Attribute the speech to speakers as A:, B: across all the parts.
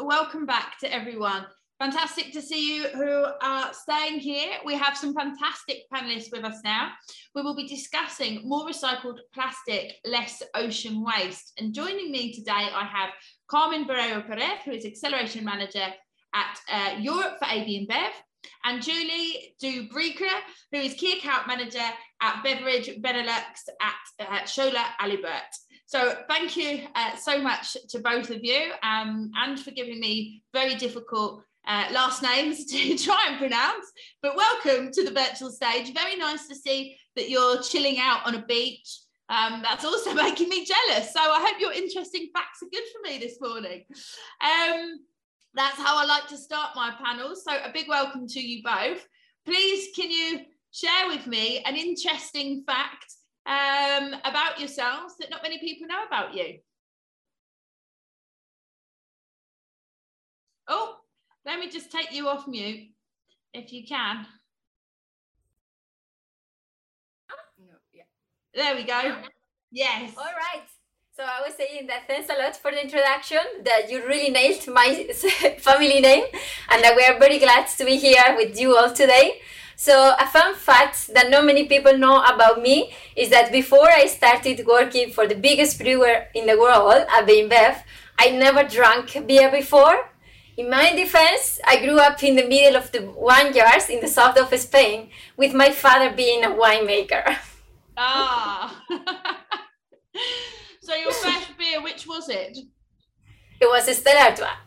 A: Welcome back to everyone. Fantastic to see you who are staying here. We have some fantastic panelists with us now. We will be discussing more recycled plastic, less ocean waste. And joining me today, I have Carmen Barrero Perez, who is Acceleration Manager at uh, Europe for AB InBev, and Julie Dubrica, who is Key Account Manager at Beverage Benelux at uh, Schoeller Allibert. So thank you uh, so much to both of you um, and for giving me very difficult uh, last names to try and pronounce. But welcome to the virtual stage. Very nice to see that you're chilling out on a beach. Um, that's also making me jealous. So I hope your interesting facts are good for me this morning. Um, that's how I like to start my panels. So a big welcome to you both. Please, can you share with me an interesting fact um, about yourselves that not many people know about you? Oh, let me just take you off mute if you can.
B: No, yeah.
A: There we go. Yes.
B: All right. So I was saying that thanks a lot for the introduction, that you really nailed my family name, and that we are very glad to be here with you all today. So a fun fact that not many people know about me is that before I started working for the biggest brewer in the world, InBev, I never drank beer before. In my defense, I grew up in the middle of the vineyards in the south of Spain, with my father being a winemaker.
A: Ah. so your first beer, which was it?
B: It was Stella Artois.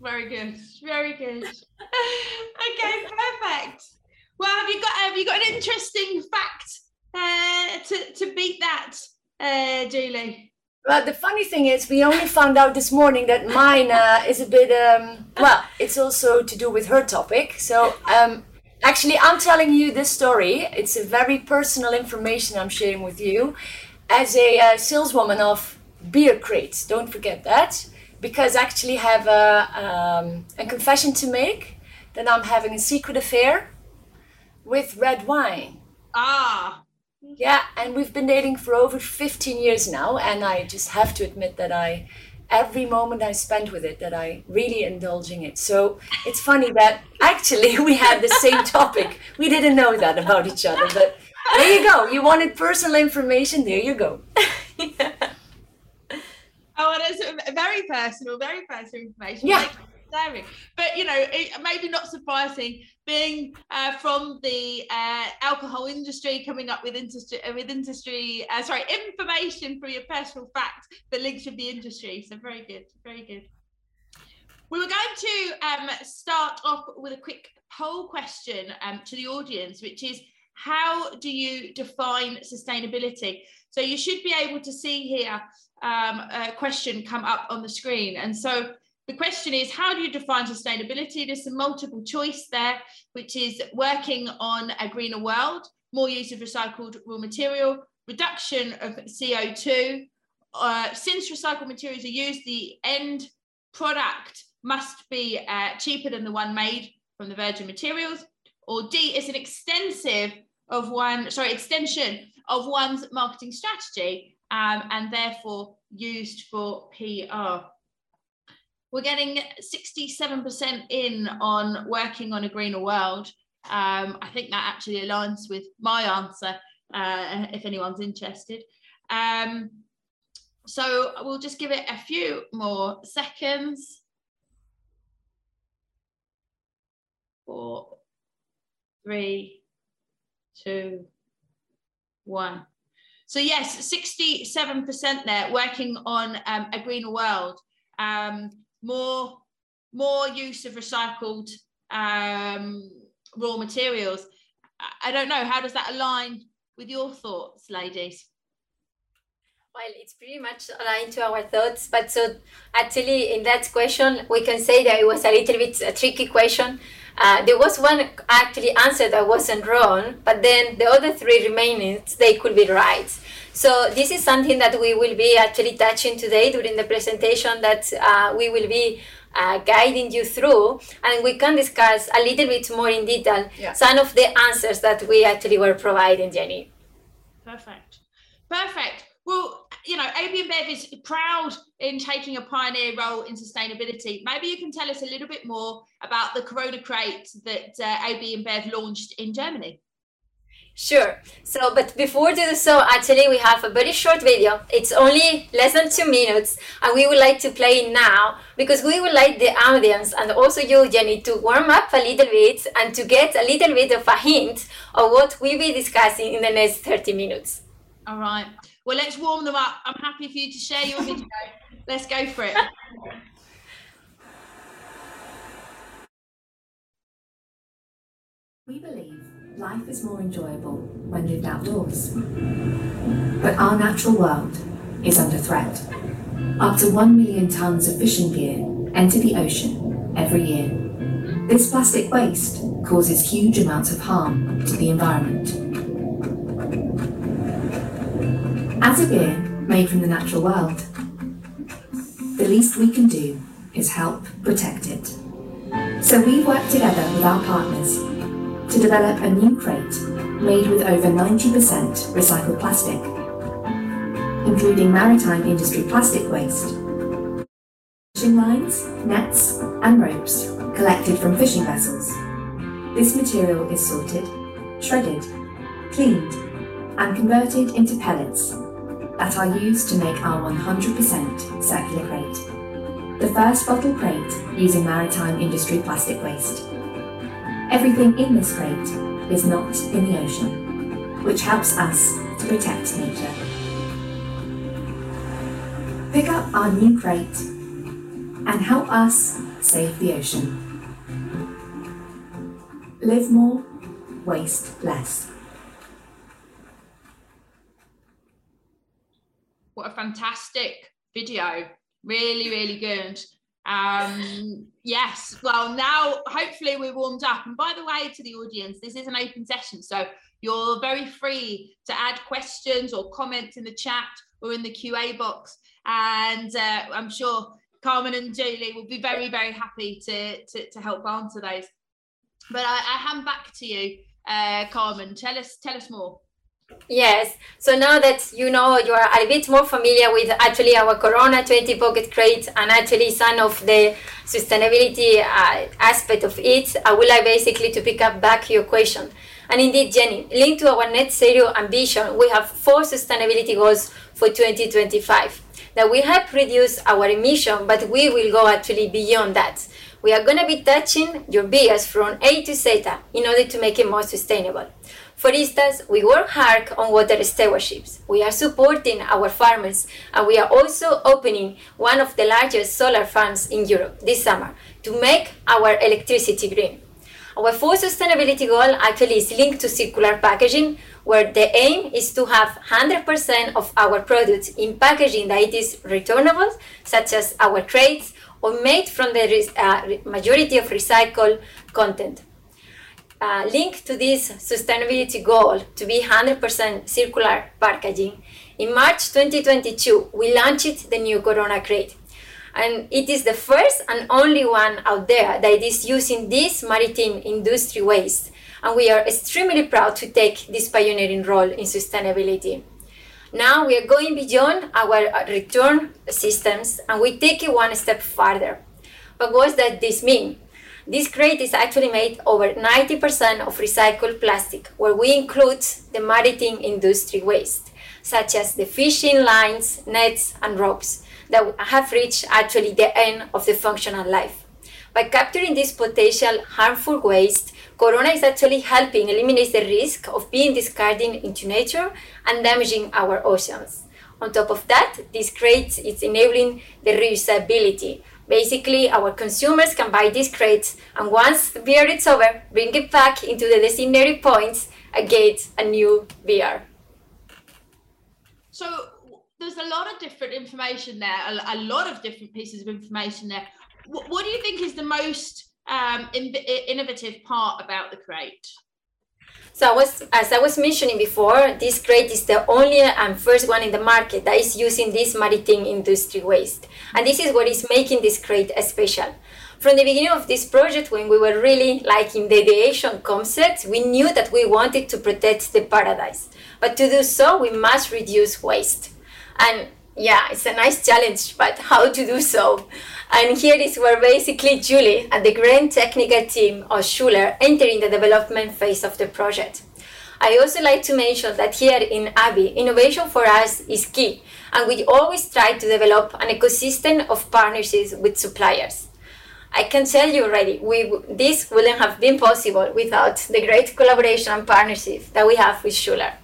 A: Very good. Very good. okay, perfect. Well, have you got have you got an interesting fact uh, to to beat that, uh, Julie?
C: Well, the funny thing is, we only found out this morning that mine uh, is a bit. Um, well, it's also to do with her topic. So, um, actually, I'm telling you this story. It's a very personal information I'm sharing with you, as a uh, saleswoman of beer crates. Don't forget that, because I actually have a um, a confession to make that I'm having a secret affair with red wine.
A: Ah.
C: Yeah, and we've been dating for over 15 years now, and I just have to admit that I, every moment I spent with it, that I really indulging it. So it's funny that actually we had the same topic. We didn't know that about each other, but there you go. You wanted personal information, there you go.
A: Oh, and it's very personal, very personal information.
C: Yeah.
A: Like, But you know, it, maybe not surprising, being uh, from the uh, alcohol industry, coming up with industry uh, with industry, uh, sorry, information for your personal fact that links with the industry. So very good, very good. We were going to um, start off with a quick poll question um, to the audience, which is how do you define sustainability? So you should be able to see here um, a question come up on the screen. And so the question is, how do you define sustainability? There's some multiple choice there, which is working on a greener world, more use of recycled raw material, reduction of CO2. Uh, since recycled materials are used, the end product must be uh, cheaper than the one made from the virgin materials. Or D is an extensive of one, sorry, extension of one's marketing strategy um, and therefore used for PR. We're getting 67% in on working on a greener world. Um, I think that actually aligns with my answer, uh, if anyone's interested. Um, so we'll just give it a few more seconds. Four, three, two, one. So yes, 67% there working on um, a greener world. Um, more, more use of recycled um, raw materials. I don't know, how does that align with your thoughts, ladies?
B: Well, it's pretty much aligned to our thoughts, but so actually in that question, we can say that it was a little bit a tricky question. Uh, there was one actually answer that wasn't wrong, but then the other three remaining, they could be right. So this is something that we will be actually touching today during the presentation that uh, we will be uh, guiding you through, and we can discuss a little bit more in detail
C: Yeah.
B: some of the answers that we actually were providing, Jenny.
A: Perfect. Perfect. Well, you know, AB InBev is proud in taking a pioneer role in sustainability. Maybe you can tell us a little bit more about the Corona crate that uh, AB InBev launched in Germany.
B: Sure. So, but before do so, actually, we have a very short video. It's only less than two minutes, and we would like to play it now because we would like the audience and also you, Jenny, to warm up a little bit and to get a little bit of a hint of what we'll be discussing in the next 30 minutes.
A: All right. Well, let's warm them up. I'm happy for you to share your video. let's go for it.
D: We believe life is more enjoyable when lived outdoors. But our natural world is under threat. Up to 1 million tonnes of fishing gear enter the ocean every year. This plastic waste causes huge amounts of harm to the environment. As a gear made from the natural world, the least we can do is help protect it. So we've worked together with our partners to develop a new crate made with over 90% recycled plastic, including maritime industry plastic waste, fishing lines, nets, and ropes collected from fishing vessels. This material is sorted, shredded, cleaned, and converted into pellets that are used to make our 100% circular crate. The first bottle crate using maritime industry plastic waste. Everything in this crate is not in the ocean, which helps us to protect nature. Pick up our new crate and help us save the ocean. Live more, waste less.
A: What a fantastic video. Really, really good. Um, yes, well, now hopefully we're warmed up. And by the way, to the audience, this is an open session. So you're very free to add questions or comments in the chat or in the QA box. And uh, I'm sure Carmen and Julie will be very, very happy to, to, to help answer those. But I, I hand back to you, uh, Carmen. Tell us, tell us more.
B: Yes. So now that you know you are a bit more familiar with actually our Corona 20 pocket crate and actually some of the sustainability uh, aspect of it, I would like basically to pick up back your question. And indeed, Jenny, linked to our net zero ambition, we have four sustainability goals for 2025 that will help reduce our emission, but we will go actually beyond that. We are going to be touching your beers from A to Zeta in order to make it more sustainable. For instance, we work hard on water stewardships. We are supporting our farmers and we are also opening one of the largest solar farms in Europe this summer to make our electricity green. Our fourth sustainability goal actually is linked to circular packaging, where the aim is to have 100% of our products in packaging that is returnable, such as our crates, or made from the uh, majority of recycled content uh, linked to this sustainability goal to be 100% circular packaging, in March 2022, we launched the new Corona Crate. And it is the first and only one out there that is using this maritime industry waste. And we are extremely proud to take this pioneering role in sustainability. Now we are going beyond our return systems and we take it one step further. But what does this mean? This crate is actually made over 90% of recycled plastic, where we include the maritime industry waste, such as the fishing lines, nets, and ropes that have reached actually the end of the functional life. By capturing this potential harmful waste, Corona is actually helping eliminate the risk of being discarded into nature and damaging our oceans. On top of that, this crate is enabling the reusability, Basically, our consumers can buy these crates and once the beer is over, bring it back into the designated points and get a new beer.
A: So there's a lot of different information there, a, a lot of different pieces of information there. What, what do you think is the most um, in, innovative part about the crate?
B: So I was, as I was mentioning before, this crate is the only and first one in the market that is using this maritime industry waste. And this is what is making this crate special. From the beginning of this project, when we were really like in the ideation concept, we knew that we wanted to protect the paradise. But to do so, we must reduce waste. And Yeah, it's a nice challenge, but how to do so? And here is where basically Julie and the grand technical team of Schoeller enter in the development phase of the project. I also like to mention that here in ABI, innovation for us is key, and we always try to develop an ecosystem of partnerships with suppliers. I can tell you already, we, this wouldn't have been possible without the great collaboration and partnership that we have with Schoeller.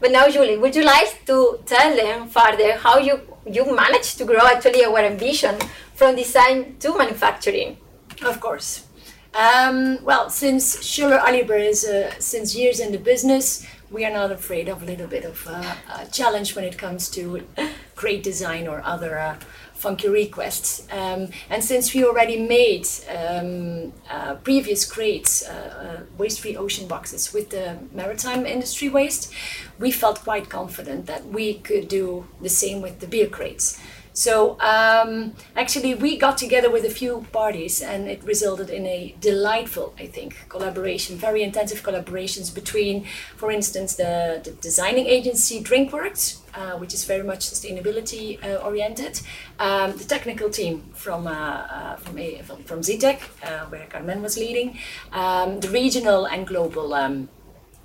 B: But now, Julie, would you like to tell them further how you, you managed to grow actually our ambition from design to manufacturing?
C: Of course. Um, well, since Schoeller Allibert is uh, since years in the business, we are not afraid of a little bit of uh, a challenge when it comes to great design or other uh, funky requests. Um, and since we already made um, uh, previous crates, uh, uh, waste-free ocean boxes with the maritime industry waste, we felt quite confident that we could do the same with the beer crates. So um, actually, we got together with a few parties, and it resulted in a delightful, I think, collaboration, very intensive collaborations between, for instance, the, the designing agency DrinkWorks, uh, which is very much sustainability uh, oriented, um, the technical team from uh, uh from, from, Zetec, uh, where Carmen was leading, um, the regional and global.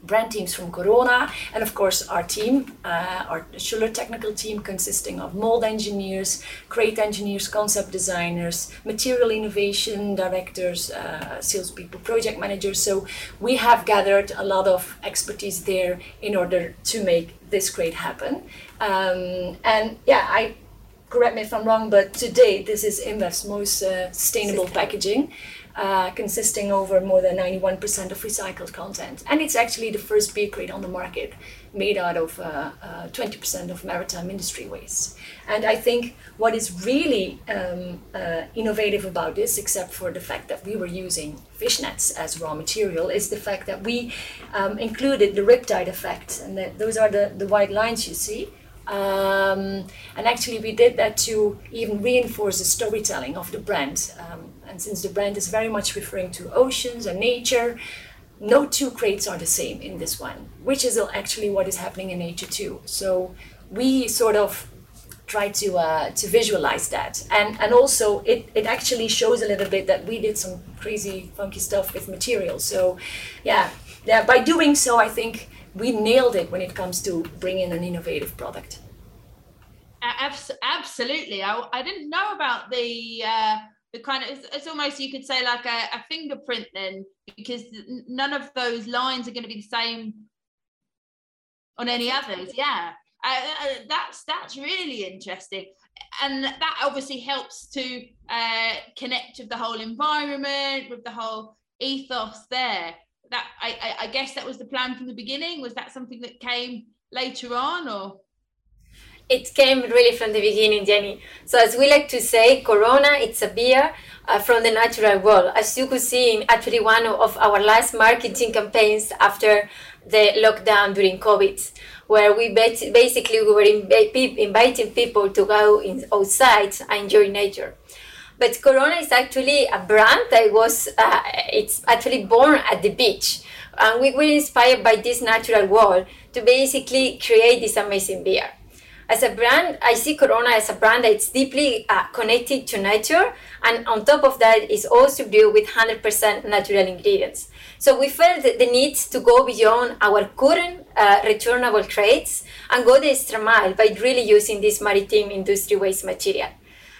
C: Brand teams from Corona, and of course our team, uh, our Schoeller technical team consisting of mold engineers, crate engineers, concept designers, material innovation directors, uh, salespeople, project managers. So we have gathered a lot of expertise there in order to make this crate happen. Um, and yeah, I correct me if I'm wrong, but today this is InBev's most uh, sustainable packaging uh, consisting over more than 91% of recycled content. And it's actually the first beer crate on the market made out of uh, uh, 20% of maritime industry waste. And I think what is really um, uh, innovative about this, except for the fact that we were using fish nets as raw material, is the fact that we um, included the riptide effect. And those are the, the white lines you see. Um, and actually, we did that to even reinforce the storytelling of the brand. Um, and since the brand is very much referring to oceans and nature, no two crates are the same in this one, which is actually what is happening in nature too. So we sort of try to uh, to visualize that, and and also it it actually shows a little bit that we did some crazy funky stuff with materials. So yeah, yeah. By doing so, I think we nailed it when it comes to bringing an innovative product.
A: absolutely, I, I didn't know about the. Uh, the kind of it's, almost you could say like a, a fingerprint then because none of those lines are going to be the same on any others yeah uh, uh, that's that's really interesting and that obviously helps to uh, connect with the whole environment with the whole ethos there that I, I, guess that was the plan from the beginning. Was that something that came later on, or?
B: It came really from the beginning, Jenny. So as we like to say, Corona, it's a beer uh, from the natural world. As you could see in actually one of our last marketing campaigns after the lockdown during COVID, where we basically we were inviting people to go in outside and enjoy nature. But Corona is actually a brand that was, uh, it's actually born at the beach. And we were inspired by this natural world to basically create this amazing beer. As a brand, I see Corona as a brand that's deeply uh, connected to nature, and on top of that, is also brewed with 100% natural ingredients. So we felt the need to go beyond our current uh, returnable crates and go the extra mile by really using this maritime industry waste material.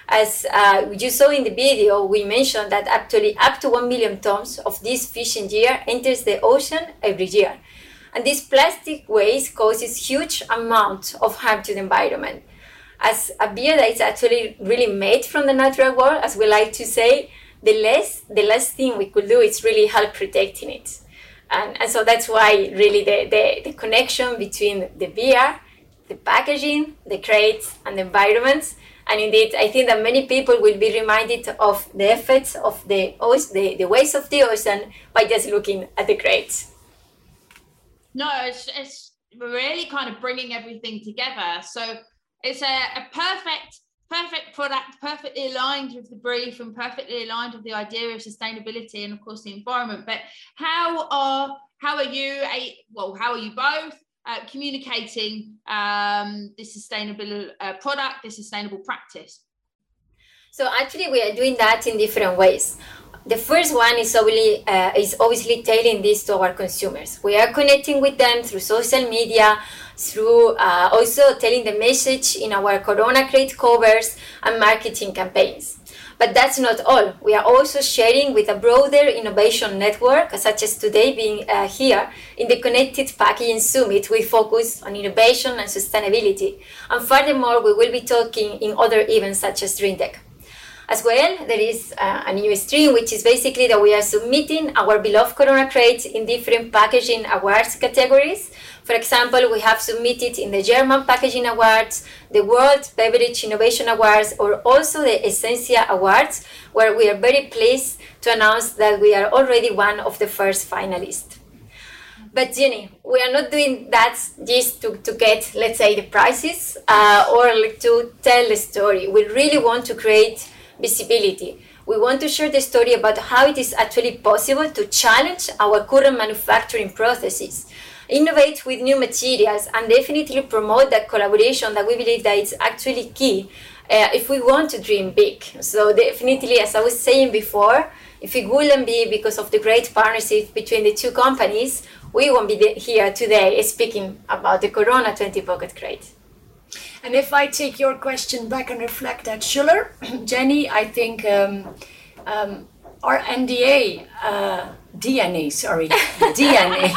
B: As uh, you saw in the video, we mentioned that actually up to 1 million tons of this fishing gear enters the ocean every year. And this plastic waste causes huge amount of harm to the environment. As a beer that is actually really made from the natural world, as we like to say, the less the less thing we could do is really help protecting it. And, and so that's why really the, the, the connection between the beer, the packaging, the crates, and the environments and indeed, I think that many people will be reminded of the effects of the, the, the waste of the ocean by just looking at the crates.
A: No, it's, it's really kind of bringing everything together. So it's a, a perfect perfect product, perfectly aligned with the brief and perfectly aligned with the idea of sustainability and of course the environment. But how are how are you? A, well, how are you both? uh, communicating um, this sustainable uh, product, the sustainable practice?
B: So actually, we are doing that in different ways. The first one is obviously, uh, is obviously telling this to our consumers. We are connecting with them through social media, through uh, also telling the message in our Corona Crate covers and marketing campaigns. But that's not all. We are also sharing with a broader innovation network, such as today being uh, here in the Connected Packaging Summit. We focus on innovation and sustainability. And furthermore, we will be talking in other events such as drinktec. As well, there is uh, a new stream, which is basically that we are submitting our beloved Corona crates in different packaging awards categories. For example, we have submitted in the German Packaging Awards, the World Beverage Innovation Awards, or also the Essentia Awards, where we are very pleased to announce that we are already one of the first finalists. But Jenny, we are not doing that just to, to get, let's say, the prizes uh, or to tell the story. We really want to create visibility. We want to share the story about how it is actually possible to challenge our current manufacturing processes, innovate with new materials, and definitely promote that collaboration that we believe that it's actually key uh, if we want to dream big. So definitely, as I was saying before, if it wouldn't be because of the great partnership between the two companies, we won't be here today speaking about the Corona 20 Pocket Crate.
C: And if I take your question back and reflect at Schoeller, Jenny, I think um, um, our NDA, uh, DNA, sorry, DNA.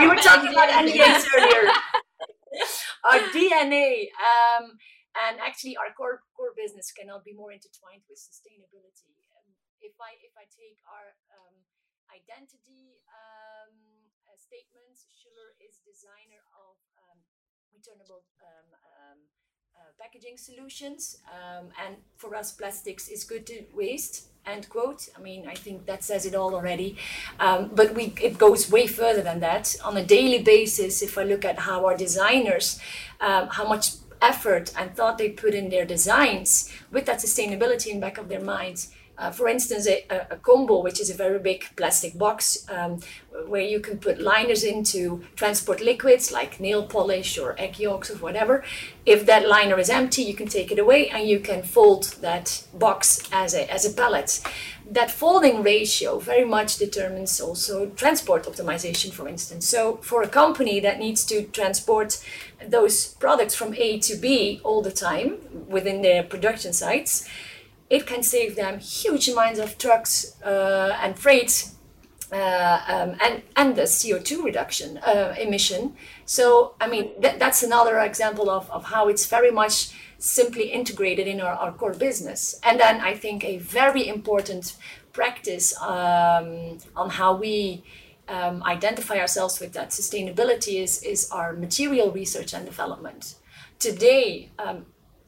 C: we were talking about NDAs earlier. our DNA, um, and actually our core core business cannot be more intertwined with sustainability. Um, if I if I take our um, identity um, uh, statements, Schoeller is designer of returnable um, um, uh, packaging solutions. Um, and for us, plastics is good to waste. End quote. I mean, I think that says it all already. Um, but we it goes way further than that. On a daily basis, if I look at how our designers, um, how much effort and thought they put in their designs with that sustainability in back of their minds, uh, for instance, a, a, combo, which is a very big plastic box um, where you can put liners in to transport liquids like nail polish or egg yolks or whatever. If that liner is empty, you can take it away and you can fold that box as a, as a pallet. That folding ratio very much determines also transport optimization, for instance. So, for a company that needs to transport those products from A to B all the time within their production sites, it can save them huge amounts of trucks uh, and freight uh, um, and and the CO2 reduction uh, emission. So I mean th- that's another example of, of how it's very much simply integrated in our, our core business. And then I think a very important practice um, on how we um, identify ourselves with that sustainability is, is our material research and development. Today,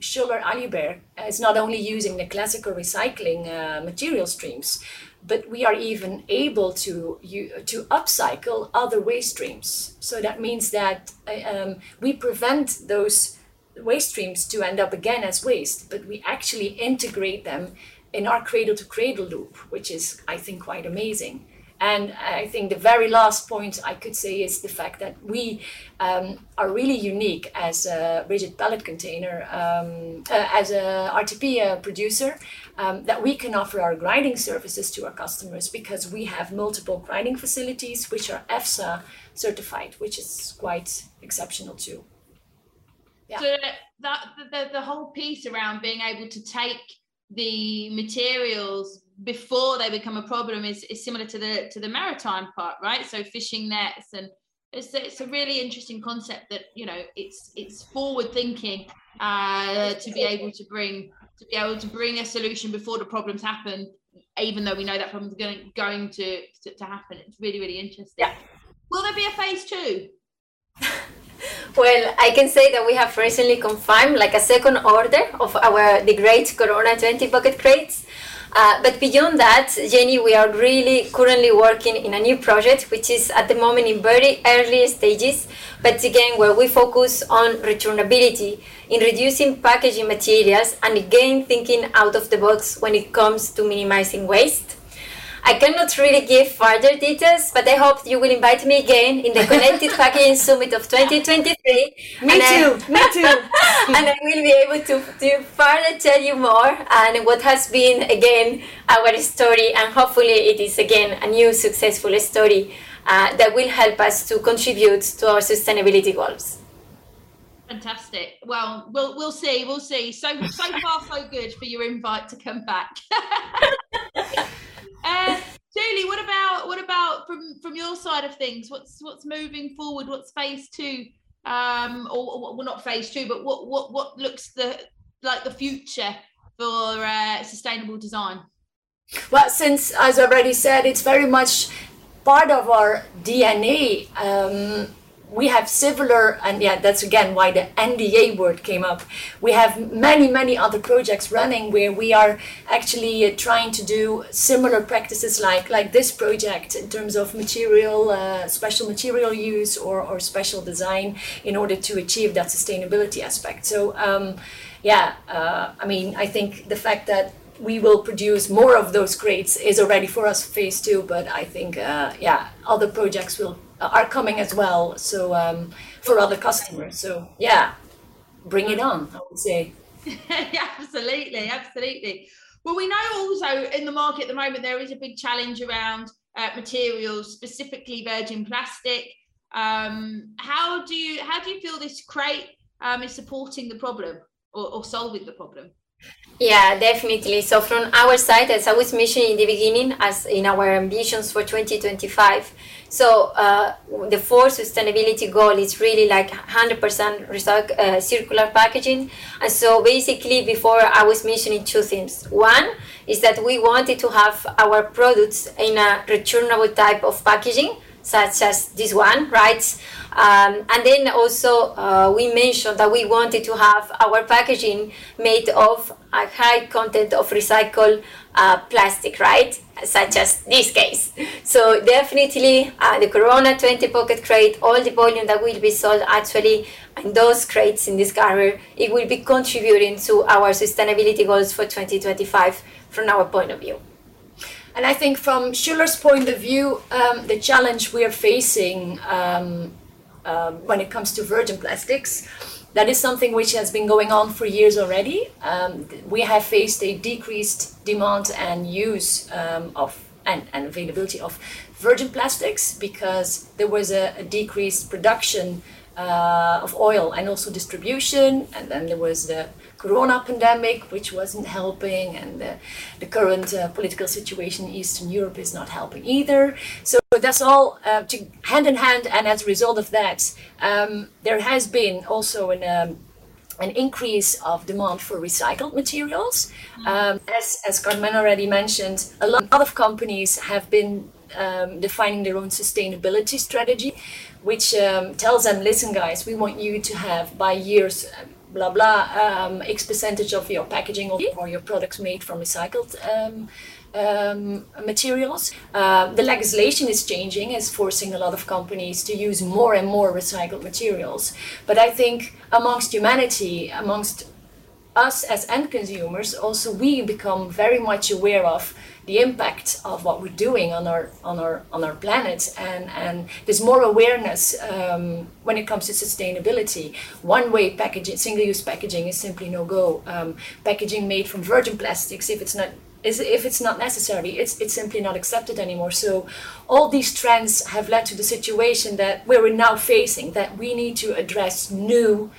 C: Schoeller Allibert is not only using the classical recycling uh, material streams, but we are even able to you, to upcycle other waste streams. So that means that uh, um, we prevent those waste streams to end up again as waste, but we actually integrate them in our cradle to cradle loop, which is, I think, quite amazing. And I think the very last point I could say is the fact that we um, are really unique as a rigid pallet container, um, uh, as a RTP uh, producer, um, that we can offer our grinding services to our customers because we have multiple grinding facilities which are EFSA certified, which is quite exceptional too.
A: Yeah. So that the, the whole piece around being able to take the materials before they become a problem is, is similar to the to the maritime part right so fishing nets and it's, it's a really interesting concept that you know it's it's forward thinking uh, to be able to bring to be able to bring a solution before the problems happen even though we know that problem's going going to, to, to happen it's really really interesting
B: yeah.
A: will there be a phase two
B: well, I can say that we have recently confirmed like a second order of our the great Corona 20 pocket crates. Uh, but beyond that, Jenny, we are really currently working in a new project, which is at the moment in very early stages, but again, where we focus on returnability, in reducing packaging materials, and again, thinking out of the box when it comes to minimizing waste. I cannot really give further details, but I hope you will invite me again in the Connected Packaging Summit of 2023.
C: Me too, I, me too.
B: and I will be able to, to further tell you more and what has been again our story, and hopefully it is again a new successful story uh, that will help us to contribute to our sustainability goals.
A: Fantastic. Well, we'll we'll see. We'll see. So so far so good for your invite to come back. uh, Julie, what about what about from from your side of things? What's what's moving forward? What's phase two? Um, or, well, not phase two, but what what what looks the like the future for uh, sustainable design?
C: Well, since as I've already said, it's very much part of our DNA. Um, we have similar, and yeah, that's again why the NDA word came up. We have many, many other projects running where we are actually uh, trying to do similar practices like like this project in terms of material, uh, special material use or, or special design in order to achieve that sustainability aspect. So, um, yeah, uh, I mean, I think the fact that we will produce more of those crates is already for us phase two, but I think, uh, yeah, other projects will are coming as well. So um, for other customers. So yeah, bring it on. I would say.
A: yeah, absolutely, absolutely. Well, we know also in the market at the moment there is a big challenge around uh, materials, specifically virgin plastic. Um, how do you how do you feel this crate um, is supporting the problem or, or solving the problem?
B: Yeah, definitely. So from our side, as I was mentioning in the beginning, as in our ambitions for 2025, so uh, the fourth sustainability goal is really like 100% recyc- uh, circular packaging. And so basically, before I was mentioning two things. One is that we wanted to have our products in a returnable type of packaging such as this one, right? Um, and then also uh, we mentioned that we wanted to have our packaging made of a high content of recycled uh, plastic, right? Such as this case. So definitely uh, the Corona 20 pocket crate, all the volume that will be sold actually in those crates in this garber, it will be contributing to our sustainability goals for 2025 from our point of view.
C: And I think from Schoeller's point of view, um, the challenge we are facing um, um, when it comes to virgin plastics, that is something which has been going on for years already. Um, we have faced a decreased demand and use um, of and, and availability of virgin plastics because there was a, a decreased production uh, of oil and also distribution, and then there was the corona pandemic, which wasn't helping, and the, the current uh, political situation in Eastern Europe is not helping either. So that's all uh, to, hand in hand, and as a result of that, um, there has been also an um, an increase of demand for recycled materials. Mm. Um, as, as Carmen already mentioned, a lot of companies have been um, defining their own sustainability strategy, which um, tells them, listen, guys, we want you to have by years blah blah um, x percentage of your packaging or your products made from recycled um, um, materials. Uh, the legislation is changing, is forcing a lot of companies to use more and more recycled materials. But I think amongst humanity, amongst us as end consumers, also we become very much aware of the impact of what we're doing on our on our on our planet. And and there's more awareness um, when it comes to sustainability. One way packaging single use packaging is simply no go. Um, packaging made from virgin plastics if it's not is if it's not necessary it's it's simply not accepted anymore. So all these trends have led to the situation that we're now facing that we need to address new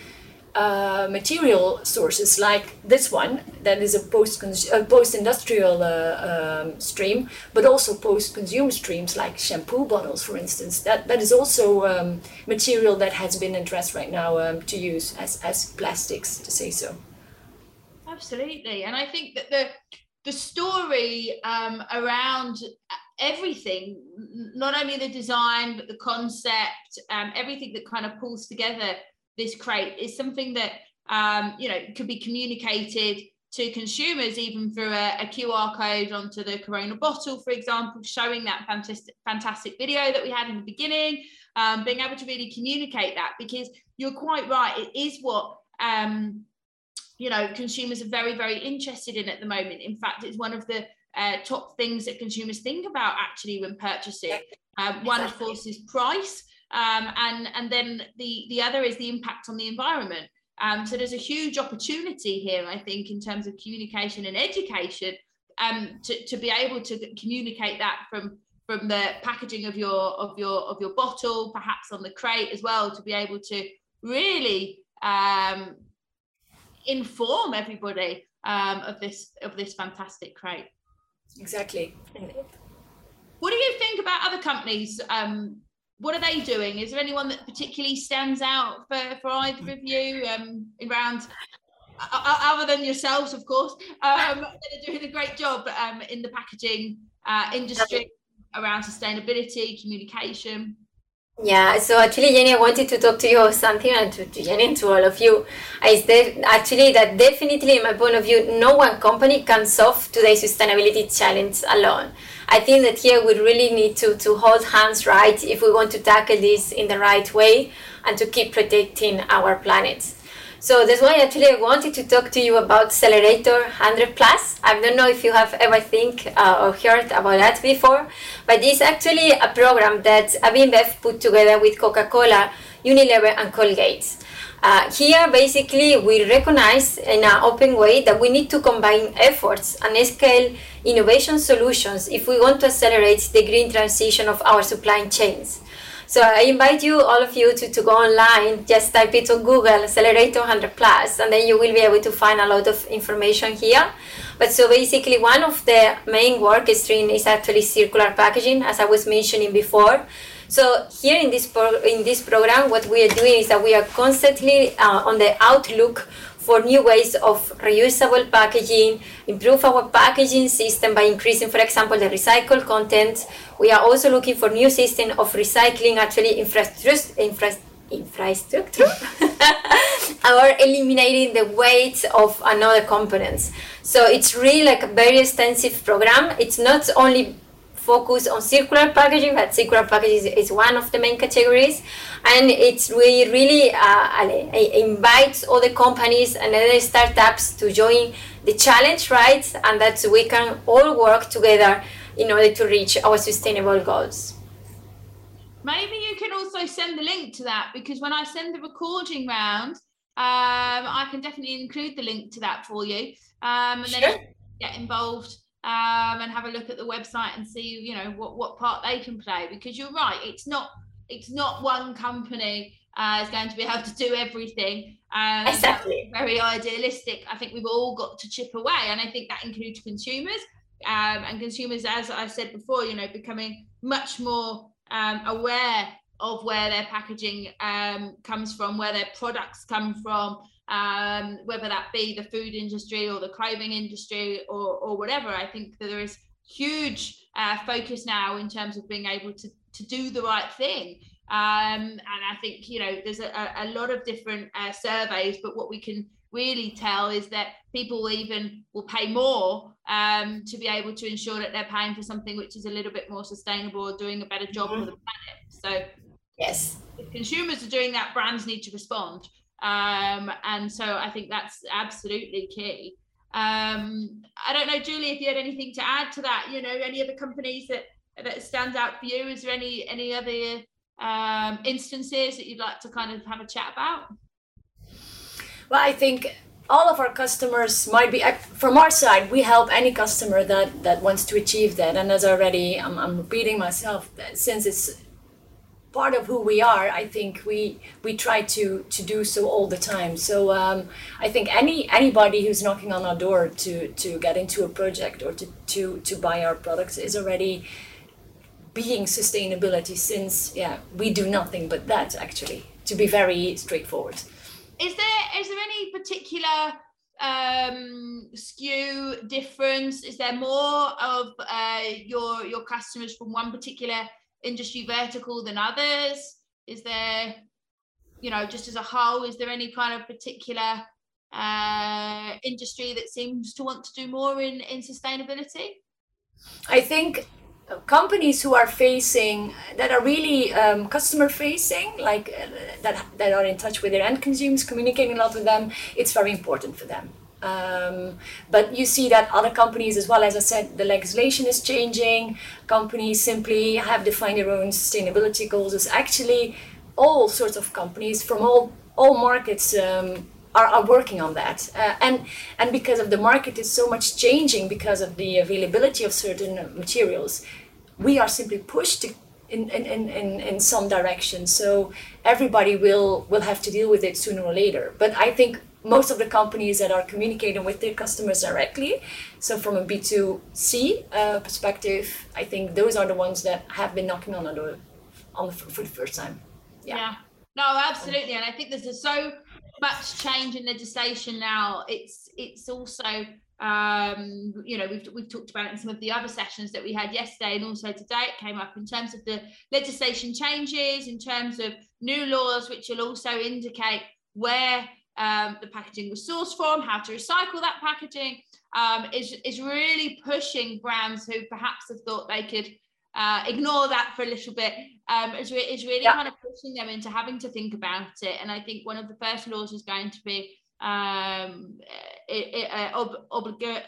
C: uh, material sources like this one that is a post uh, post industrial uh, um, stream but also post consumer streams like shampoo bottles for instance. That that is also um, material that has been addressed right now um, to use as as plastics to say so.
A: Absolutely. And i think that the the story um, around everything not only the design but the concept um, everything that kind of pulls together this crate is something that um, you know could be communicated to consumers even through a, a, QR code onto the Corona bottle, for example, showing that fantastic fantastic video that we had in the beginning, um, being able to really communicate that because you're quite right, it is what um, you know consumers are very very interested in at the moment. In fact, it's one of the uh, top things that consumers think about actually when purchasing. Um, one, of course, is price, um, and and then the the other is the impact on the environment. Um, so there's a huge opportunity here, I think, in terms of communication and education, um, to, to be able to communicate that from from the packaging of your of your of your bottle, perhaps on the crate as well, to be able to really um, inform everybody um, of this of this fantastic crate.
C: Exactly.
A: What do you think about other companies? Um, what are they doing? Is there anyone that particularly stands out for, for either of you um, around, other than yourselves, of course, um, that are doing a great job um, in the packaging uh, industry around sustainability, communication?
B: Yeah, so actually, Jenny, I wanted to talk to you about something and to, to Jenny and to all of you. Is that actually that definitely, in my point of view, no one company can solve today's sustainability challenge alone. I think that here we really need to, to hold hands right if we want to tackle this in the right way and to keep protecting our planet. So that's why actually I wanted to talk to you about Accelerator 100 Plus. I don't know if you have ever think uh, or heard about that before, but it's actually a program that InBev put together with Coca-Cola, Unilever, and Colgate. Uh, here, basically, we recognize in an open way that we need to combine efforts and scale innovation solutions if we want to accelerate the green transition of our supply chains. So I invite you, all of you, to, to go online, just type it on Google, Accelerator 100 Plus, and then you will be able to find a lot of information here. But so basically, one of the main work stream is actually circular packaging, as I was mentioning before. So here in this pro- in this program, what we are doing is that we are constantly uh, on the outlook for new ways of reusable packaging, improve our packaging system by increasing, for example, the recycled content. We are also looking for new system of recycling, actually infrastructure, infra- infrastructure, or eliminating the weight of another components. So it's really like a very extensive program. It's not only focus on circular packaging, but circular packaging is, one of the main categories. And it's we really uh, invites all the companies and other startups to join the challenge, right? And that we can all work together in order to reach our sustainable goals.
A: Maybe you can also send the link to that because when I send the recording round, um, I can definitely include the link to that for you. Um, and sure. then get involved um, and have a look at the website and see you know what what part they can play because you're right it's not it's not one company uh, is going to be able to do everything.
B: Um, exactly.
A: very idealistic. I think we've all got to chip away and i think that includes consumers um, and consumers as i said before you know becoming much more um, aware of where their packaging um, comes from where their products come from um, whether that be the food industry or the clothing industry or, or whatever. I think that there is huge uh, focus now in terms of being able to, to do the right thing. Um, and I think, you know, there's a, a lot of different uh, surveys, but what we can really tell is that people even will pay more um, to be able to ensure that they're paying for something which is a little bit more sustainable or doing a better job mm-hmm. for the planet. So,
B: yes,
A: if consumers are doing that, brands need to respond. Um, and so I think that's absolutely key. Um, I don't know, Julie, if you had anything to add to that, you know, any other companies that that stands out for you? Is there any any other um, instances that you'd like to kind of have a chat about?
C: Well, I think all of our customers might be from our side we help any customer that that wants to achieve that and as already i'm, I'm repeating myself since it's part of who we are i think we we try to to do so all the time. So um, i think any anybody who's knocking on our door to to get into a project or to to to buy our products is already being sustainability since yeah we do nothing but that actually to be very straightforward.
A: Is there is there any particular um skew difference? Is there more of uh, your your customers from one particular industry vertical than others? Is there, you know, just as a whole, is there any kind of particular uh, industry that seems to want to do more in, in sustainability?
C: I think companies who are facing that are really um, customer facing like uh, that that are in touch with their end consumers communicating a lot with them it's very important for them Um, but you see that other companies as well, as I said, the legislation is changing. Companies simply have defined their own sustainability goals. It's actually all sorts of companies from all all markets um, are, are working on that. Uh, and and because of the market is so much changing because of the availability of certain materials, we are simply pushed to in, in, in, in some direction. So everybody will will have to deal with it sooner or later. But I think most of the companies that are communicating with their customers directly, so from a B2C uh, perspective, I think those are the ones that have been knocking on the door on the, for the first time.
A: Yeah. yeah. No, absolutely. And I think there's so much change in legislation now. It's it's also um you know we've we've talked about it in some of the other sessions that we had yesterday and also today it came up in terms of the legislation changes in terms of new laws which will also indicate where um, the packaging was sourced from how to recycle that packaging um, is, is really pushing brands who perhaps have thought they could uh, ignore that for a little bit um, is, re- is really yeah. kind of pushing them into having to think about it. And I think one of the first laws is going to be um, it, it, uh, ob- obliga-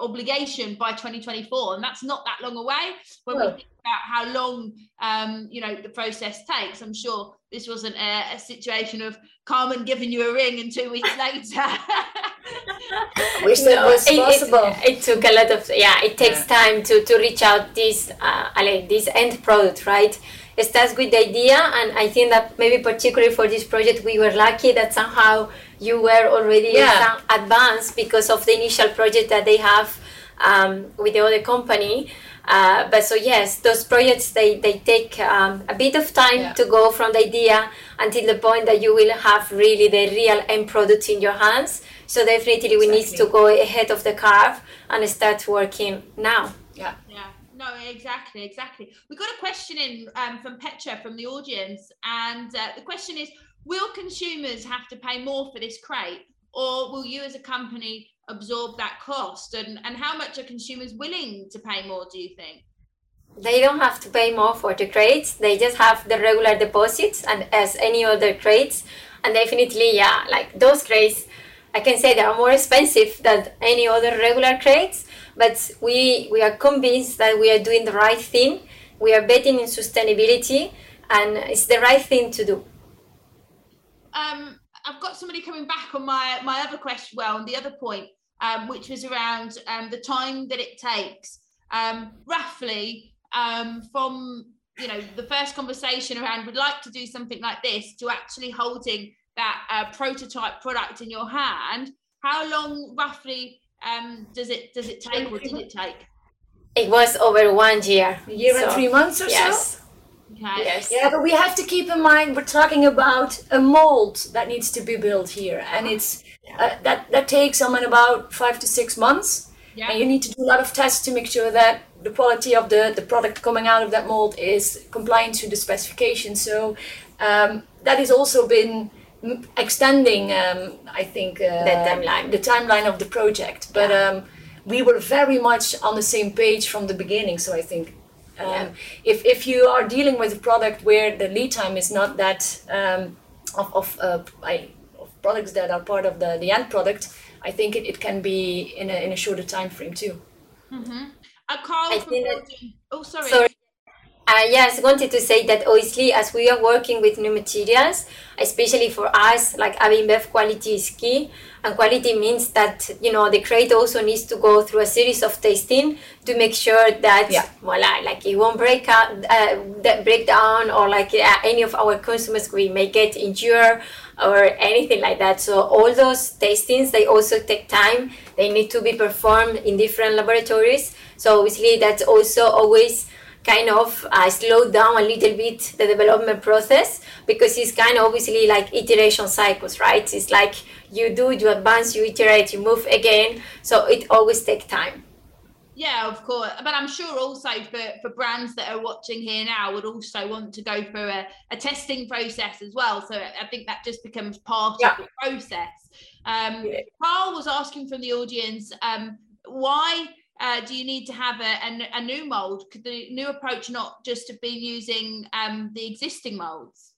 A: obligation by 2024 and that's not that long away when we think about how long um, you know the process takes i'm sure this wasn't a, a situation of carmen giving you a ring and two weeks later
C: wish that no, was possible
B: it, it, took a lot of yeah it takes yeah. time to to reach out this uh, this end product right it starts with the idea and i think that maybe particularly for this project we were lucky that somehow you were already yeah. advanced because of the initial project that they have um, with the other company. Uh, but so yes, those projects they they take um, a bit of time yeah. to go from the idea until the point that you will have really the real end product in your hands. So definitely exactly. we need to go ahead of the curve and start working now.
A: Yeah. Yeah. No, exactly, exactly. We got a question in um, from Petra from the audience, and uh, the question is will consumers have to pay more for this crate or will you as a company absorb that cost? And, and how much are consumers willing to pay more do you think?
B: They don't have to pay more for the crates they just have the regular deposits and as any other crates and definitely yeah like those crates i can say they are more expensive than any other regular crates but we we are convinced that we are doing the right thing. We are betting in sustainability and it's the right thing to do.
A: Um, I've got somebody coming back on my my other question. Well, on the other point, um, which was around um, the time that it takes, um, roughly um, from you know the first conversation around would like to do something like this to actually holding that uh, prototype product in your hand. How long roughly um, does it does it take, or did it take?
B: It was over one year.
C: A year so, and three months or
B: yes.
C: so. Okay. Yes. Yeah, but we have to keep in mind we're talking about a mold that needs to be built here, and it's uh, that that takes someone about five to six months. Yeah. And you need to do a lot of tests to make sure that the quality of the, the product coming out of that mold is compliant to the specification. So um, that has also been extending, um, I think, uh,
B: the timeline.
C: The timeline of the project. But yeah. um, we were very much on the same page from the beginning. So I think um, yeah. if, if you are dealing with a product where the lead time is not that um, of, of, uh, I, products that are part of the, the end product, I think it, it can be in a, in a shorter time frame too.
A: Mm-hmm. Uh, Carl I think that, oh, sorry.
B: sorry. Uh, yes, wanted to say that obviously as we are working with new materials, especially for us, like InBev quality is key. And quality means that, you know, the crate also needs to go through a series of testing to make sure that, yeah. voila, like it won't break out, uh, break down or like uh, any of our consumers we may get injured or anything like that. So all those testings, they also take time. They need to be performed in different laboratories. So obviously that's also always kind of uh, slow down a little bit the development process because it's kind of obviously like iteration cycles, right? It's like you do, you advance, you iterate, you move again. So it always takes time.
A: Yeah, of course. But I'm sure also for, for brands that are watching here now would also want to go through a, a testing process as well. So I think that just becomes part yeah. of the process. Um, yeah. Carl was asking from the audience um, why uh, do you need to have a, a, a, new mold? Could the new approach not just have been using um, the existing molds?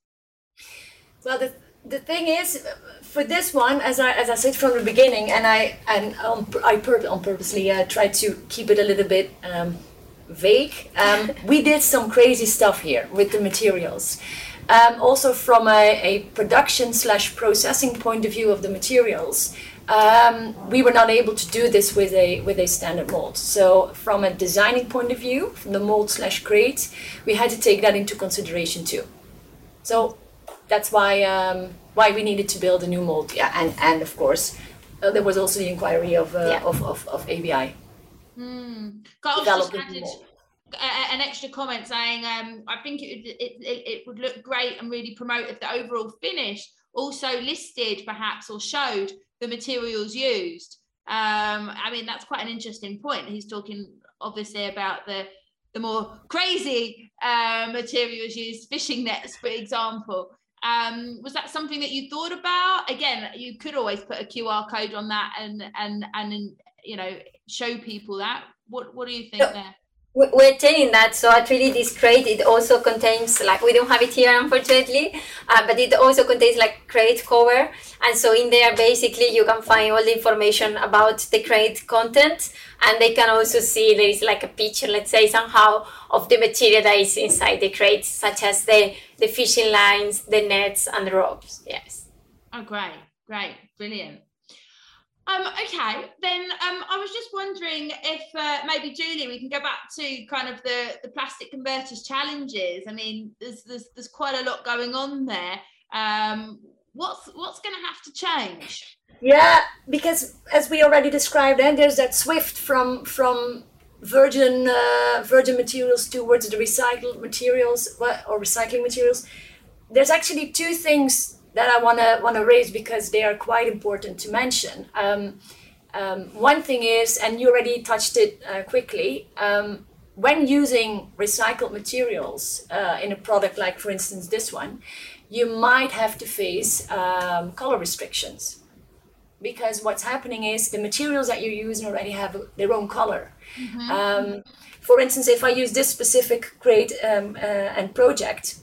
C: Well, the, the thing is, for this one, as I as I said from the beginning, and I and on, I pur- on purposely uh, tried to keep it a little bit um, vague. Um, we did some crazy stuff here with the materials. Um, also, from a, a production slash processing point of view of the materials, um, we were not able to do this with a with a standard mold. So, from a designing point of view, from the mold slash crate, we had to take that into consideration too. So, that's why um, why we needed to build a new mold. Yeah, and and of course, uh, there was also the inquiry of uh,
B: Yeah.
C: of, of, of ABI.
A: Hmm. God, just added an extra comment saying, um, I think it would, it, it, it would look great and really promote if the overall finish also listed perhaps or showed the materials used. Um, I mean, that's quite an interesting point. He's talking obviously about the the more crazy uh, materials used, fishing nets, for example. Um, was that something that you thought about? Again, you could always put a QR code on that and and and you know show people that. What what do you think
B: Yeah.
A: there?
B: We- We're telling that, so actually this crate, it also contains, like, we don't have it here unfortunately, uh, but it also contains like crate cover. And so in there, basically, you can find all the information about the crate content. And they can also see there is like a picture, let's say, somehow of the material that is inside the crate, such as the, the fishing lines, the nets, and the ropes. Yes.
A: Oh, great, great, brilliant. Um, okay, then um, I was just wondering if uh, maybe Julie, we can go back to kind of the the plastic converters challenges. I mean, there's there's, there's quite a lot going on there. Um, what's what's going to have to change?
C: Yeah, because as we already described, and there's that swift from from virgin uh, virgin materials towards the recycled materials or recycling materials. There's actually two things that I wanna wanna raise because they are quite important to mention. Um, um, one thing is, and you already touched it uh, quickly. Um, when using recycled materials uh, in a product like, for instance, this one, you might have to face um, color restrictions because what's happening is the materials that you're using already have their own color. Um, for instance, if I use this specific crate um, uh, and project,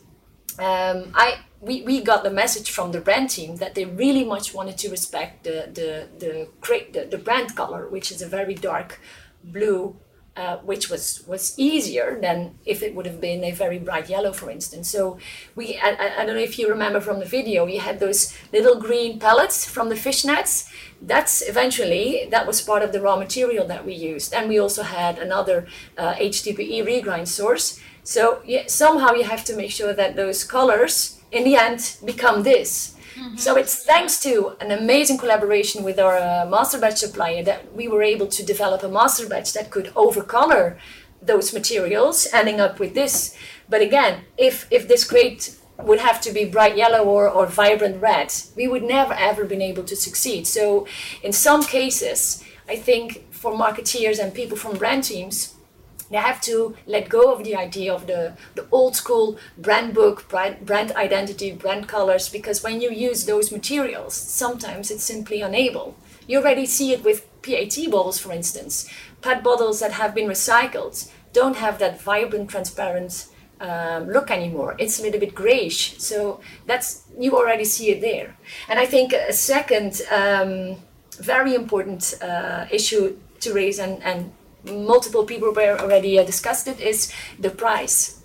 C: um, I we, we got the message from the brand team that they really much wanted to respect the the the crate the, the brand color, which is a very dark blue. Uh, which was was easier than if it would have been a very bright yellow, for instance. So we, I, I- don't know if you remember from the video, we had those little green pellets from the fish nets. That's eventually that was part of the raw material that we used, and we also had another uh, HDPE regrind source. So yeah, somehow you have to make sure that those colors in the end become this. So it's thanks to an amazing collaboration with our uh, master batch supplier that we were able to develop a master batch that could overcolor those materials, ending up with this. But again, if if this crate would have to be bright yellow or, or vibrant red, we would never ever been able to succeed. So in some cases, I think for marketeers and people from brand teams, they have to let go of the idea of the, the old school brand book, brand, brand identity, brand colors, because when you use those materials, sometimes it's simply unable. You already see it with PET bottles, for instance. PET bottles that have been recycled don't have that vibrant, transparent um, look anymore. It's a little bit grayish. So that's you already see it there. And I think a second um, very important uh, issue to raise, and, and multiple people were already uh, discussed it, is the price.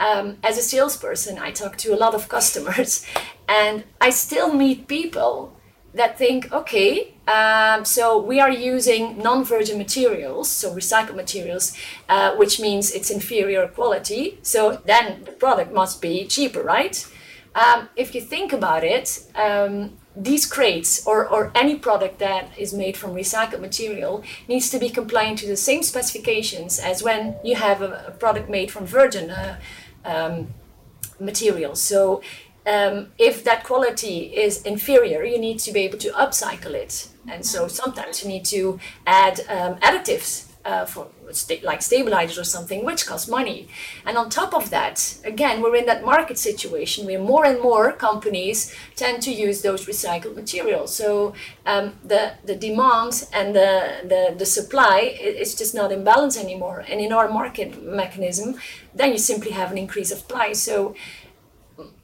C: Um, as a salesperson, I talk to a lot of customers, and I still meet people that think, okay, um, so we are using non-virgin materials, so recycled materials, uh, which means it's inferior quality. So then the product must be cheaper, right? Um, if you think about it, um, these crates or, or any product that is made from recycled material needs to be compliant to the same specifications as when you have a, a product made from virgin uh, um, materials. So um, if that quality is inferior, you need to be able to upcycle it. And so sometimes you need to add um, additives uh, for sta- like stabilizers or something, which costs money. And on top of that, again, we're in that market situation where more and more companies tend to use those recycled materials. So um, the the demand and the, the the supply is just not in balance anymore. And in our market mechanism, then you simply have an increase of price. So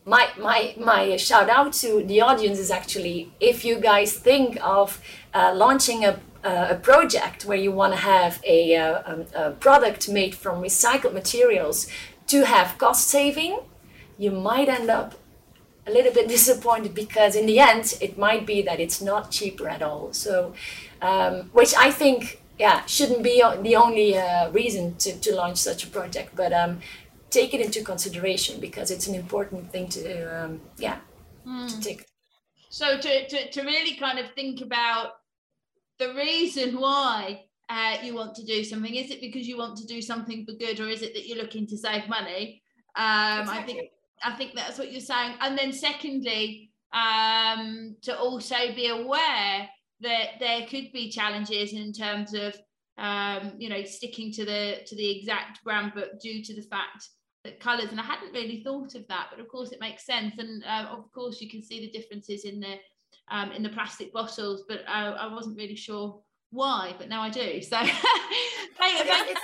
C: my my my shout out to the audience is actually if you guys think of uh, launching a a project where you want to have a, a, um, a product made from recycled materials to have cost saving, you might end up a little bit disappointed because in the end it might be that it's not cheaper at all. So, um, which I think yeah shouldn't be the only uh, reason to, to launch such a project, but um, take it into consideration because it's an important thing to um, yeah mm. to hmm. take.
A: So to, to to really kind of think about the reason why uh, you want to do something is it because you want to do something for good or is it that you're looking to save money? Um, exactly. i think i think that's what you're saying. And then secondly um, to also be aware that there could be challenges in terms of um, you know sticking to the to the exact brand book due to the fact that colors and i hadn't really thought of that but of course it makes sense. And uh, of course you can see the differences in the um, in the plastic bottles, but I, I, wasn't really sure why, but now I do. So
C: it's, like,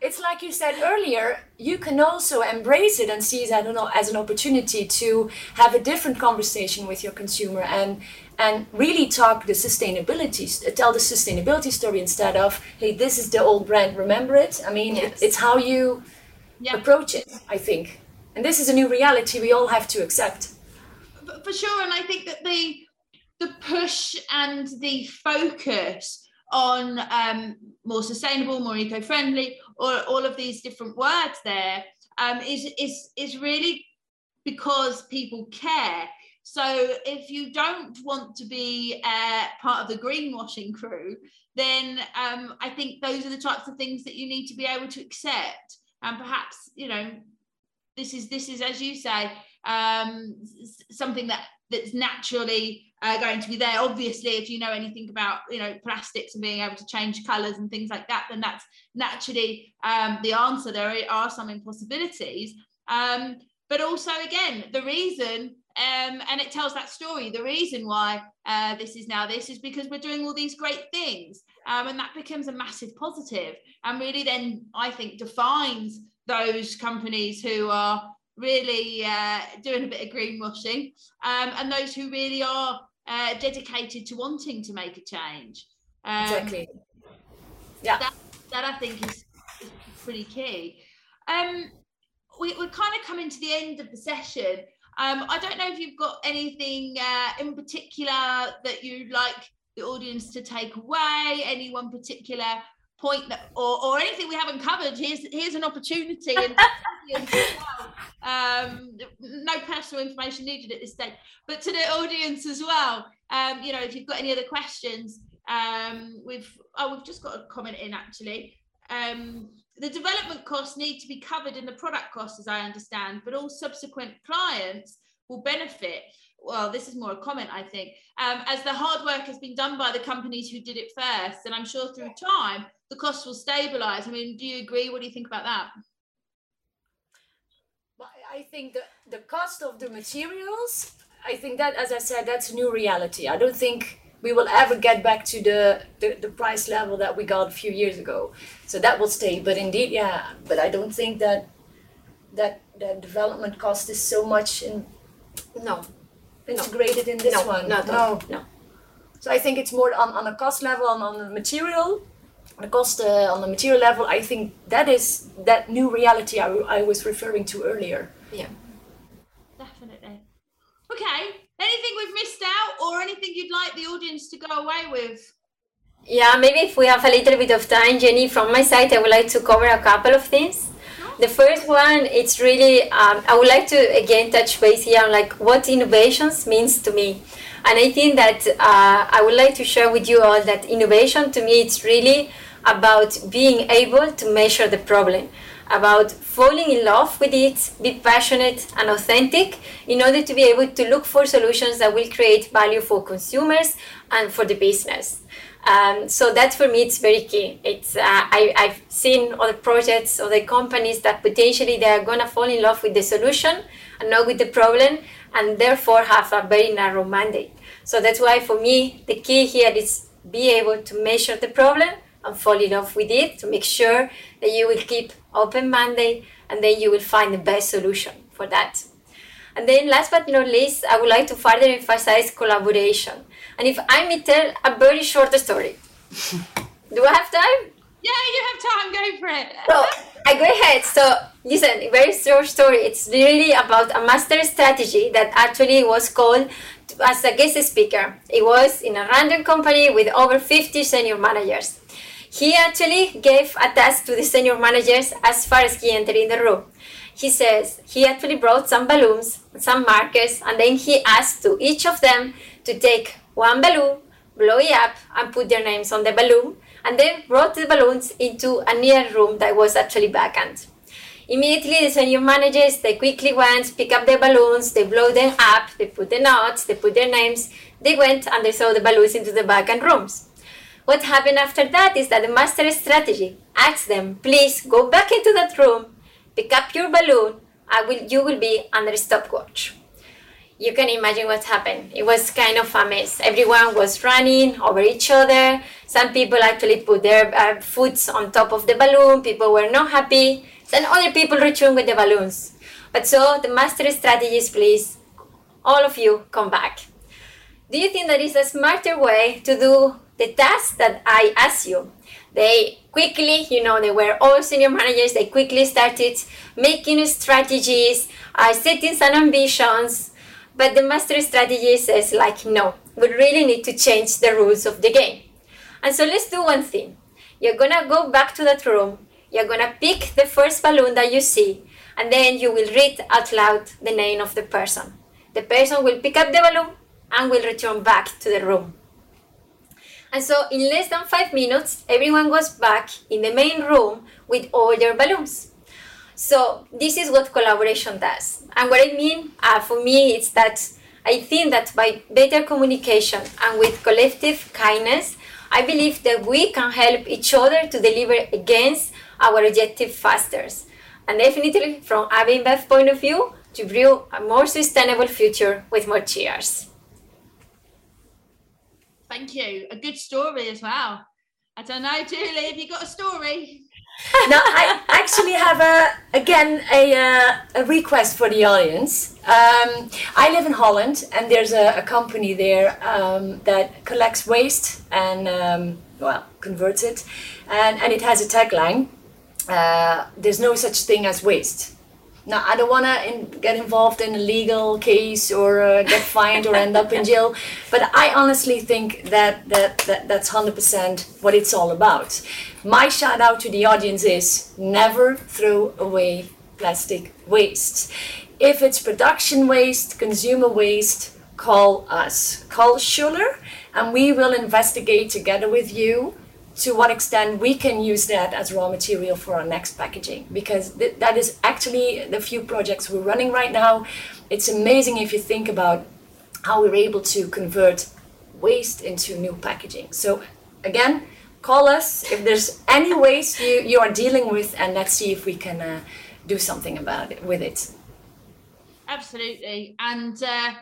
C: it's, like, you said earlier, you can also embrace it and see it as an opportunity to have a different conversation with your consumer and and really talk the sustainability, tell the sustainability story instead of, hey, this is the old brand, remember it? I mean, yes. it, it's how you yeah. approach it, I think. And this is a new reality we all have to accept.
A: For sure, and I think that the the push and the focus on um, more sustainable, more eco-friendly, or all of these different words there um, is is is really because people care. So if you don't want to be uh, part of the greenwashing crew, then um, I think those are the types of things that you need to be able to accept. And perhaps you know, this is this is as you say um, something that that's naturally uh, going to be there. Obviously, if you know anything about you know plastics and being able to change colours and things like that, then that's naturally um, the answer. There are some impossibilities, um, but also again the reason. Um, and it tells that story. The reason why uh, this is now this is because we're doing all these great things, um, and that becomes a massive positive, and really then I think defines those companies who are really uh, doing a bit of greenwashing, um, and those who really are uh, dedicated to wanting to make a change.
C: Um, exactly. Yeah.
A: That, that I think is, is pretty key. Um, we, we're kind of coming to the end of the session. Um, I don't know if you've got anything uh, in particular that you'd like the audience to take away, any one particular point that, or, or anything we haven't covered. Here's here's an opportunity. And um, no personal information needed at this stage, but to the audience as well. Um, you know, if you've got any other questions, um, we've oh we've just got a comment in actually. Um, the development costs need to be covered in the product cost, as I understand, but all subsequent clients will benefit. Well, this is more a comment, I think, um, as the hard work has been done by the companies who did it first, and I'm sure through time the costs will stabilize. I mean, do you agree? What do you think about that?
C: I think the, the cost of the materials, I think that, as I said, that's a new reality. I don't think we will ever get back to the, the, the price level that we got a few years ago. So that will stay. But indeed, yeah, but I don't think that that that development cost is so much in
B: no
C: integrated no. in this
B: no,
C: one.
B: No, no, no.
C: So I think it's more on, on a cost level, on, on the material, the cost uh, on the material level. I think that is that new reality I, I was referring to earlier.
B: Yeah.
A: Definitely. Okay. Anything we've missed out or anything you'd like the audience to go away with?
B: Yeah, maybe if we have a little bit of time, Jenny, from my side, I would like to cover a couple of things. The first one, it's really, um, I would like to again touch base here on like what innovations means to me. And I think that uh, I would like to share with you all that innovation to me, it's really about being able to measure the problem about falling in love with it, be passionate and authentic in order to be able to look for solutions that will create value for consumers and for the business. Um, so that for me it's very key. It's uh, I, I've seen other projects, other companies that potentially they are gonna fall in love with the solution and not with the problem, and therefore have a very narrow mandate. So that's why for me the key here is be able to measure the problem and fall in love with it to make sure that you will keep open mandate and then you will find the best solution for that. And then last but not least, I would like to further emphasize collaboration. And if I may tell a very short story. Do I have time?
A: Yeah, you have time. Go for it.
B: So I go ahead. So listen, very short story. It's really about a master strategy that actually was called as a guest speaker. It was in a random company with over 50 senior managers. He actually gave a task to the senior managers as far as he entered in the room. He says he actually brought some balloons, some markers, and then he asked to each of them to take one balloon, blow it up, and put their names on the balloon, and then brought the balloons into a near room that was actually vacant. Immediately, the senior managers, they quickly went, pick up the balloons, they blow them up, they put the notes, they put their names, they went and they throw the balloons into the vacant rooms. What happened after that is that the master strategy asked them, please go back into that room, pick up your balloon, I will, you will be under stopwatch. You can imagine what happened. It was kind of a mess. Everyone was running over each other. Some people actually put their uh, on top of the balloon. People were not happy. Then other people returned with the balloons. But so the master strategist, please, all of you come back. Do you think that is a smarter way to do the task that I asked you? They quickly, you know, they were all senior managers. They quickly started making strategies, uh, setting some ambitions. But the master strategy says, like, no, we really need to change the rules of the game. And so let's do one thing. You're gonna go back to that room you're gonna pick the first balloon that you see, and then you will read out loud the name of the person. The person will pick up the balloon and will return back to the room. And so, in less than five minutes, everyone was back in the main room with all their balloons. So, this is what collaboration does. And what I mean uh, for me is that I think that by better communication and with collective kindness, I believe that we can help each other to deliver against our objective faster. And definitely from InBev point of view, to brew a more sustainable future with more cheers.
A: Thank you. A good story as well. I don't know, Julie, have you got a story?
C: Now I actually have a again a, uh, a request for the audience. Um, I live in Holland, and there's a, a company there um, that collects waste and um, well converts it, and and it has a tagline uh, there's no such thing as waste. Now, I don't want to in, get involved in a legal case or uh, get fined or end up in jail, but I honestly think that, that, that that's 100% what it's all about. My shout out to the audience is never throw away plastic waste. If it's production waste, consumer waste, call us. Call Schoeller, and we will investigate together with you to what extent we can use that as raw material for our next packaging. Because th- that is actually the few projects we're running right now. It's amazing if you think about how we're able to convert waste into new packaging. So again call us if there's any waste you, you are dealing with and let's see if we can uh, do something about it with it.
A: Absolutely. And uh,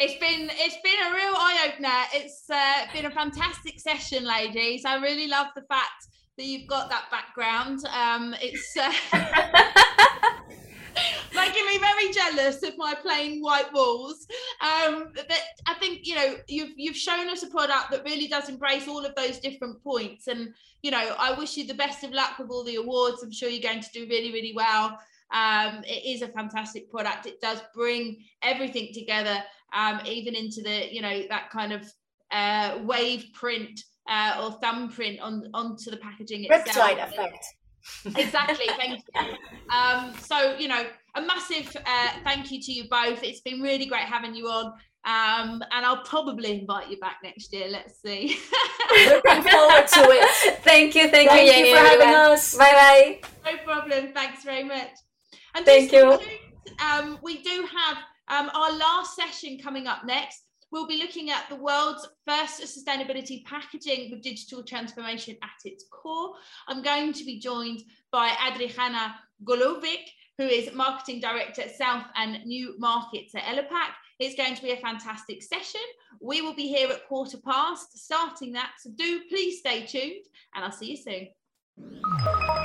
A: it's been it's been a real eye opener. It's uh, been a fantastic session, ladies. I really love the fact that you've got that background. Um, it's uh, making me very jealous of my plain white walls. Um, but I think you know you've you've shown us a product that really does embrace all of those different points. And you know, I wish you the best of luck with all the awards. I'm sure you're going to do really really well. Um, it is a fantastic product. It does bring everything together um, even into the you know that kind of uh, wave print uh, or thumbprint on onto the packaging itself.
C: Riptide effect.
A: exactly. Thank you. Um, so you know, a massive uh, thank you to you both. It's been really great having you on. Um, and I'll probably invite you back next year. Let's see.
C: Looking forward to it.
B: Thank you, thank,
C: thank
B: you,
C: Jenny, for having us.
B: Bye
A: bye. No problem. Thanks very much.
B: And thank you.
A: Um, we do have um, our last session coming up next, we'll be looking at the world's first sustainability packaging with digital transformation at its core. I'm going to be joined by Adriana Golovic, who is Marketing Director at South and New Markets at Elopak. It's going to be a fantastic session. We will be here at quarter past, starting that. So do please stay tuned, and I'll see you soon.